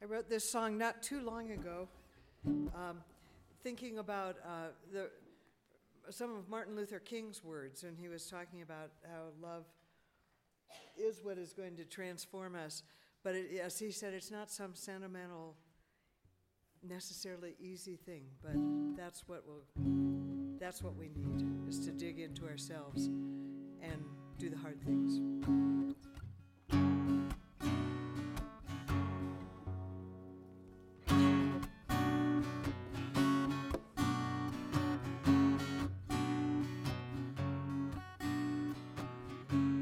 I wrote this song not too long ago, um, thinking about uh, the, some of Martin Luther King's words, and he was talking about how love is what is going to transform us. But it, as he said, it's not some sentimental, necessarily easy thing, but that's what will that's what we need is to dig into ourselves and do the hard things.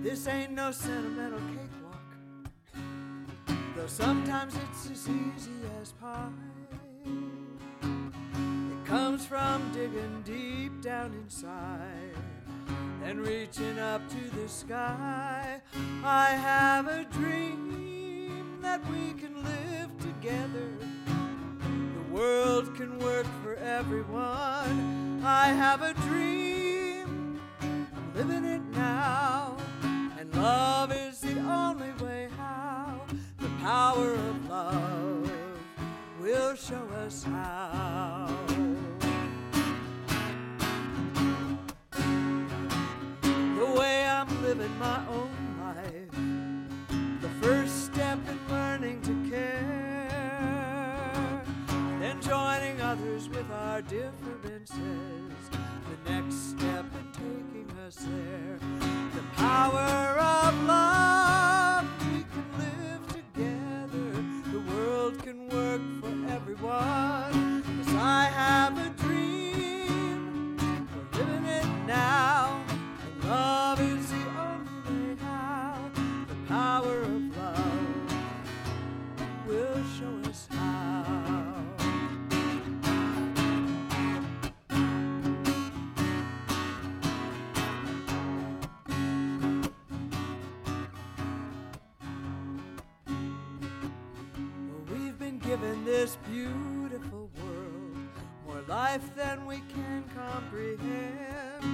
This ain't no sentimental cakewalk, though sometimes it's as easy as pie. It comes from digging deep down inside and reaching up to the sky. I have a dream that we can live together. The world can work for everyone. I have a dream, I'm living it show us how. The way I'm living my own life. The first step in learning to care. Then joining others with our differences. The next step in taking us there. The power given this beautiful world, more life than we can comprehend.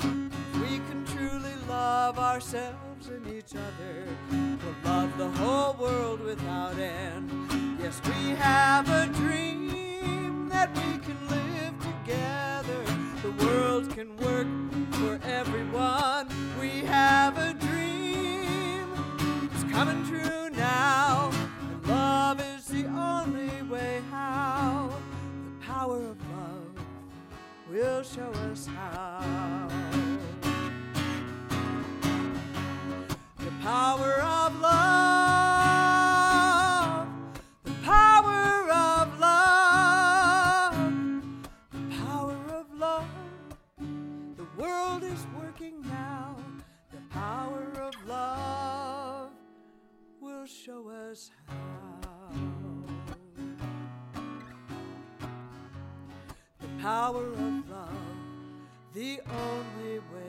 If We can truly love ourselves and each other. We'll love the whole world without end. We have a dream that we can live together. The world can work for everyone. We have a dream. It's coming true now. Love is the only way how. The power of love will show us how. The power working now. The power of love will show us how. The power of love, the only way